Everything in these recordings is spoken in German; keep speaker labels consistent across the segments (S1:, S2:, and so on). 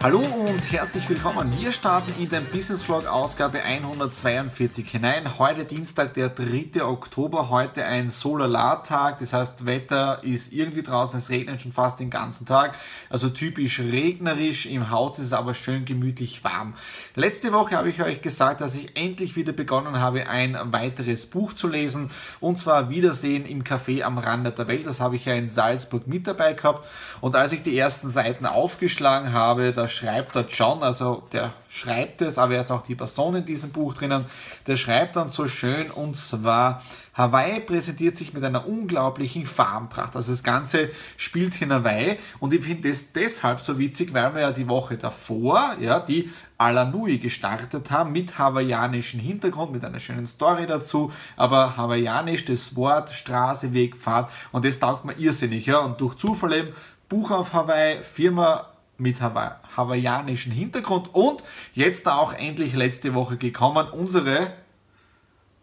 S1: Hallo und herzlich willkommen. Wir starten in den Business Vlog Ausgabe 142 hinein. Heute Dienstag, der 3. Oktober, heute ein Solartag. Das heißt, Wetter ist irgendwie draußen, es regnet schon fast den ganzen Tag. Also typisch regnerisch. Im Haus ist es aber schön gemütlich warm. Letzte Woche habe ich euch gesagt, dass ich endlich wieder begonnen habe, ein weiteres Buch zu lesen. Und zwar Wiedersehen im Café am Rande der Welt. Das habe ich ja in Salzburg mit dabei gehabt. Und als ich die ersten Seiten aufgeschlagen habe, da schreibt der John, also der schreibt es, aber er ist auch die Person in diesem Buch drinnen, der schreibt dann so schön und zwar, Hawaii präsentiert sich mit einer unglaublichen Farmpracht. Also das Ganze spielt in Hawaii und ich finde das deshalb so witzig, weil wir ja die Woche davor, ja, die Alanui gestartet haben mit hawaiianischem Hintergrund, mit einer schönen Story dazu, aber hawaiianisch, das Wort, Straße, Weg, Fahrt und das taugt mir irrsinnig, ja, und durch Zufall eben Buch auf Hawaii, Firma mit Hawa hawaiianischen Hintergrund und jetzt auch endlich letzte Woche gekommen, unsere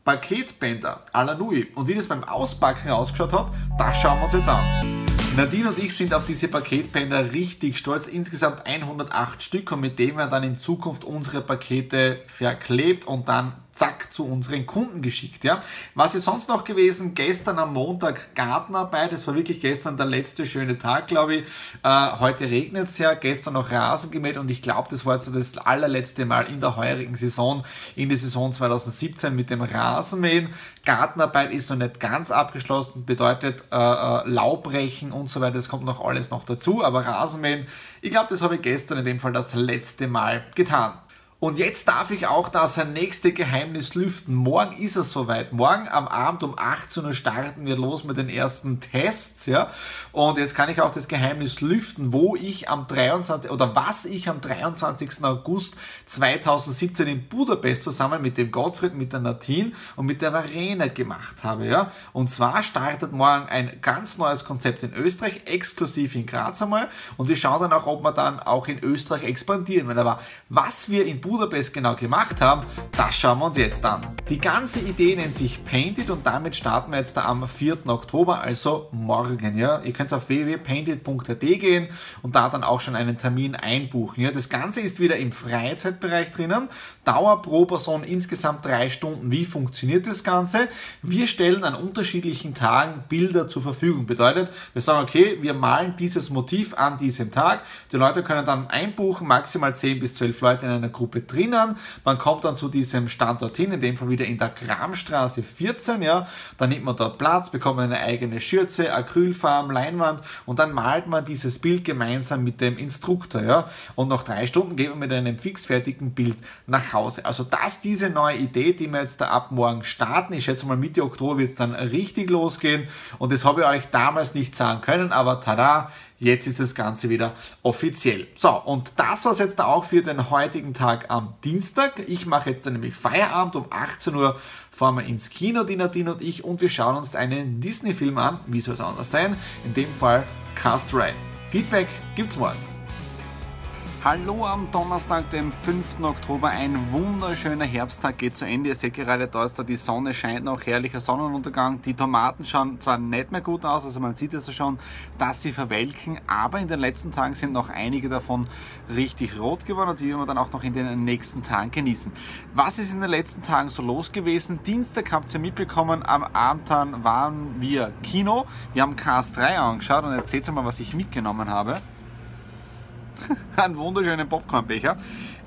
S1: Paketbänder Alanui. Und wie das beim Auspacken ausgeschaut hat, das schauen wir uns jetzt an. Nadine und ich sind auf diese Paketbänder richtig stolz. Insgesamt 108 Stück und mit denen werden dann in Zukunft unsere Pakete verklebt und dann zack zu unseren Kunden geschickt. Ja. Was ist sonst noch gewesen? Gestern am Montag Gartenarbeit. Es war wirklich gestern der letzte schöne Tag, glaube ich. Äh, heute regnet es ja. Gestern noch Rasen gemäht und ich glaube, das war jetzt das allerletzte Mal in der heurigen Saison, in der Saison 2017 mit dem Rasenmähen. Gartenarbeit ist noch nicht ganz abgeschlossen, bedeutet äh, äh, Laubrechen und so weiter. Das kommt noch alles noch dazu. Aber Rasenmähen, ich glaube, das habe ich gestern in dem Fall das letzte Mal getan. Und jetzt darf ich auch das nächste Geheimnis lüften. Morgen ist es soweit. Morgen am Abend um 18 Uhr starten wir los mit den ersten Tests. Ja? Und jetzt kann ich auch das Geheimnis lüften, wo ich am 23. oder was ich am 23. August 2017 in Budapest zusammen mit dem Gottfried, mit der Nadine und mit der Verena gemacht habe. Ja? Und zwar startet morgen ein ganz neues Konzept in Österreich, exklusiv in Graz einmal. Und wir schauen dann auch, ob wir dann auch in Österreich expandieren. Aber was wir in Budapest Budapest genau gemacht haben, das schauen wir uns jetzt an. Die ganze Idee nennt sich Painted und damit starten wir jetzt am 4. Oktober, also morgen. Ja? Ihr könnt auf www.painted.at gehen und da dann auch schon einen Termin einbuchen. Ja? Das Ganze ist wieder im Freizeitbereich drinnen. Dauer pro Person insgesamt drei Stunden. Wie funktioniert das Ganze? Wir stellen an unterschiedlichen Tagen Bilder zur Verfügung. Bedeutet, wir sagen, okay, wir malen dieses Motiv an diesem Tag. Die Leute können dann einbuchen, maximal 10 bis 12 Leute in einer Gruppe drinnen. Man kommt dann zu diesem Standort hin, in dem Fall wieder in der Kramstraße 14. Ja. Dann nimmt man dort Platz, bekommt eine eigene Schürze, Acrylfarben, Leinwand und dann malt man dieses Bild gemeinsam mit dem Instruktor. Ja. Und nach drei Stunden geht man mit einem fixfertigen Bild nach Hause. Also das diese neue Idee, die wir jetzt da ab morgen starten. Ich schätze mal Mitte Oktober wird es dann richtig losgehen und das habe ich euch damals nicht sagen können, aber tada, Jetzt ist das Ganze wieder offiziell. So, und das war es jetzt auch für den heutigen Tag am Dienstag. Ich mache jetzt nämlich Feierabend um 18 Uhr fahren wir ins Kino, die Nadine und ich, und wir schauen uns einen Disney-Film an. Wie soll es anders sein? In dem Fall Cast Ride. Feedback gibt's morgen. Hallo am Donnerstag, dem 5. Oktober. Ein wunderschöner Herbsttag geht zu Ende. Ihr seht gerade, da ist da die Sonne, scheint noch herrlicher Sonnenuntergang. Die Tomaten schauen zwar nicht mehr gut aus, also man sieht also schon, dass sie verwelken, aber in den letzten Tagen sind noch einige davon richtig rot geworden und die werden wir dann auch noch in den nächsten Tagen genießen. Was ist in den letzten Tagen so los gewesen? Dienstag habt ihr mitbekommen, am Abend waren wir Kino. Wir haben Cars 3 angeschaut und erzählt mal, was ich mitgenommen habe. Einen wunderschönen Popcornbecher.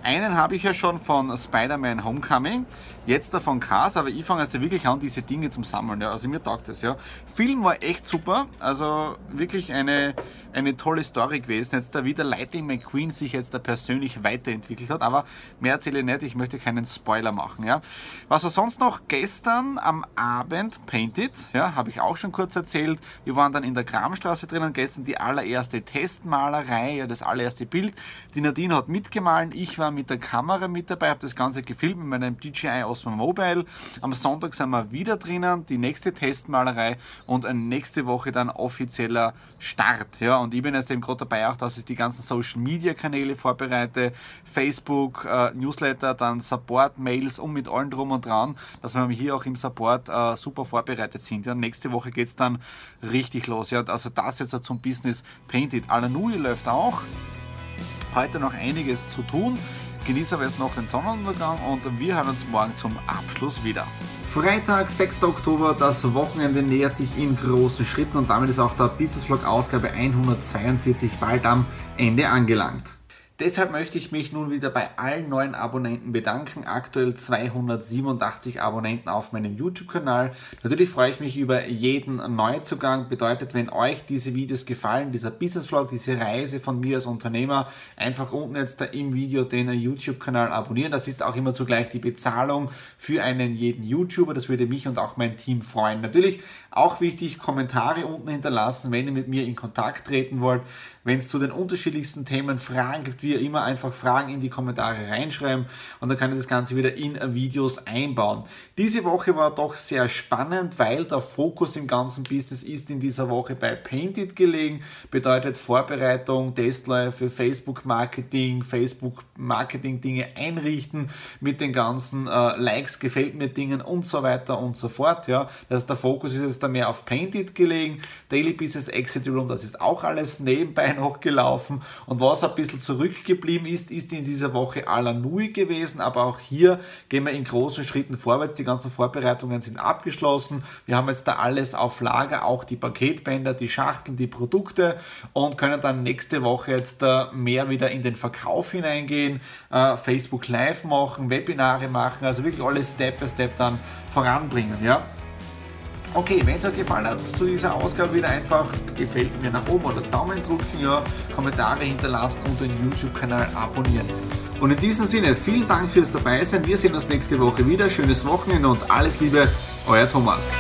S1: Einen habe ich ja schon von Spider-Man Homecoming. jetzt davon krass, aber ich fange also wirklich an, diese Dinge zum Sammeln. Ja. Also mir taugt das. Ja. Film war echt super, also wirklich eine, eine tolle Story gewesen. Jetzt da wieder Lightning McQueen sich jetzt da persönlich weiterentwickelt hat, aber mehr erzähle ich nicht, ich möchte keinen Spoiler machen. Ja. Was war sonst noch? Gestern am Abend Painted, ja, habe ich auch schon kurz erzählt. Wir waren dann in der Kramstraße drinnen, gestern die allererste Testmalerei, ja, das allererste Bild. Die Nadine hat mitgemahlen, ich war mit der Kamera mit dabei, habe das Ganze gefilmt mit meinem DJI Osmo Mobile. Am Sonntag sind wir wieder drinnen, die nächste Testmalerei und nächste Woche dann offizieller Start. Ja, und ich bin jetzt eben gerade dabei, auch dass ich die ganzen Social Media Kanäle vorbereite, Facebook, äh, Newsletter, dann Support, Mails und mit allen drum und dran, dass wir hier auch im Support äh, super vorbereitet sind. Ja, nächste Woche geht es dann richtig los. Ja, also das jetzt zum Business Painted. Alanui läuft auch. Heute noch einiges zu tun. Genieße aber jetzt noch den Sonnenuntergang und wir hören uns morgen zum Abschluss wieder. Freitag, 6. Oktober, das Wochenende nähert sich in großen Schritten und damit ist auch der Business Vlog Ausgabe 142 bald am Ende angelangt. Deshalb möchte ich mich nun wieder bei allen neuen Abonnenten bedanken. Aktuell 287 Abonnenten auf meinem YouTube-Kanal. Natürlich freue ich mich über jeden Neuzugang. Bedeutet, wenn euch diese Videos gefallen, dieser Business Vlog, diese Reise von mir als Unternehmer, einfach unten jetzt da im Video den YouTube-Kanal abonnieren. Das ist auch immer zugleich die Bezahlung für einen jeden YouTuber. Das würde mich und auch mein Team freuen. Natürlich auch wichtig, Kommentare unten hinterlassen, wenn ihr mit mir in Kontakt treten wollt. Wenn es zu den unterschiedlichsten Themen Fragen gibt, wie immer einfach Fragen in die Kommentare reinschreiben und dann kann ich das Ganze wieder in Videos einbauen. Diese Woche war doch sehr spannend, weil der Fokus im ganzen Business ist in dieser Woche bei Painted gelegen. Bedeutet Vorbereitung, Testläufe, Facebook Marketing, Facebook Marketing Dinge einrichten mit den ganzen äh, Likes, gefällt mir Dingen und so weiter und so fort. Ja, das heißt, der Fokus ist jetzt da mehr auf Painted gelegen. Daily Business Exit Room, das ist auch alles nebenbei noch gelaufen. Und was ein bisschen zurückgeblieben ist, ist in dieser Woche Alanui gewesen. Aber auch hier gehen wir in großen Schritten vorwärts. Die ganzen Vorbereitungen sind abgeschlossen. Wir haben jetzt da alles auf Lager, auch die Paketbänder, die Schachteln, die Produkte und können dann nächste Woche jetzt mehr wieder in den Verkauf hineingehen, äh, Facebook Live machen, Webinare machen, also wirklich alles Step by Step dann voranbringen. Ja? Okay, wenn es euch gefallen hat zu dieser Ausgabe, wieder einfach gefällt mir nach oben oder Daumen drücken, ja, Kommentare hinterlassen und den YouTube-Kanal abonnieren. Und in diesem Sinne, vielen Dank fürs Dabeisein. Wir sehen uns nächste Woche wieder. Schönes Wochenende und alles Liebe, euer Thomas.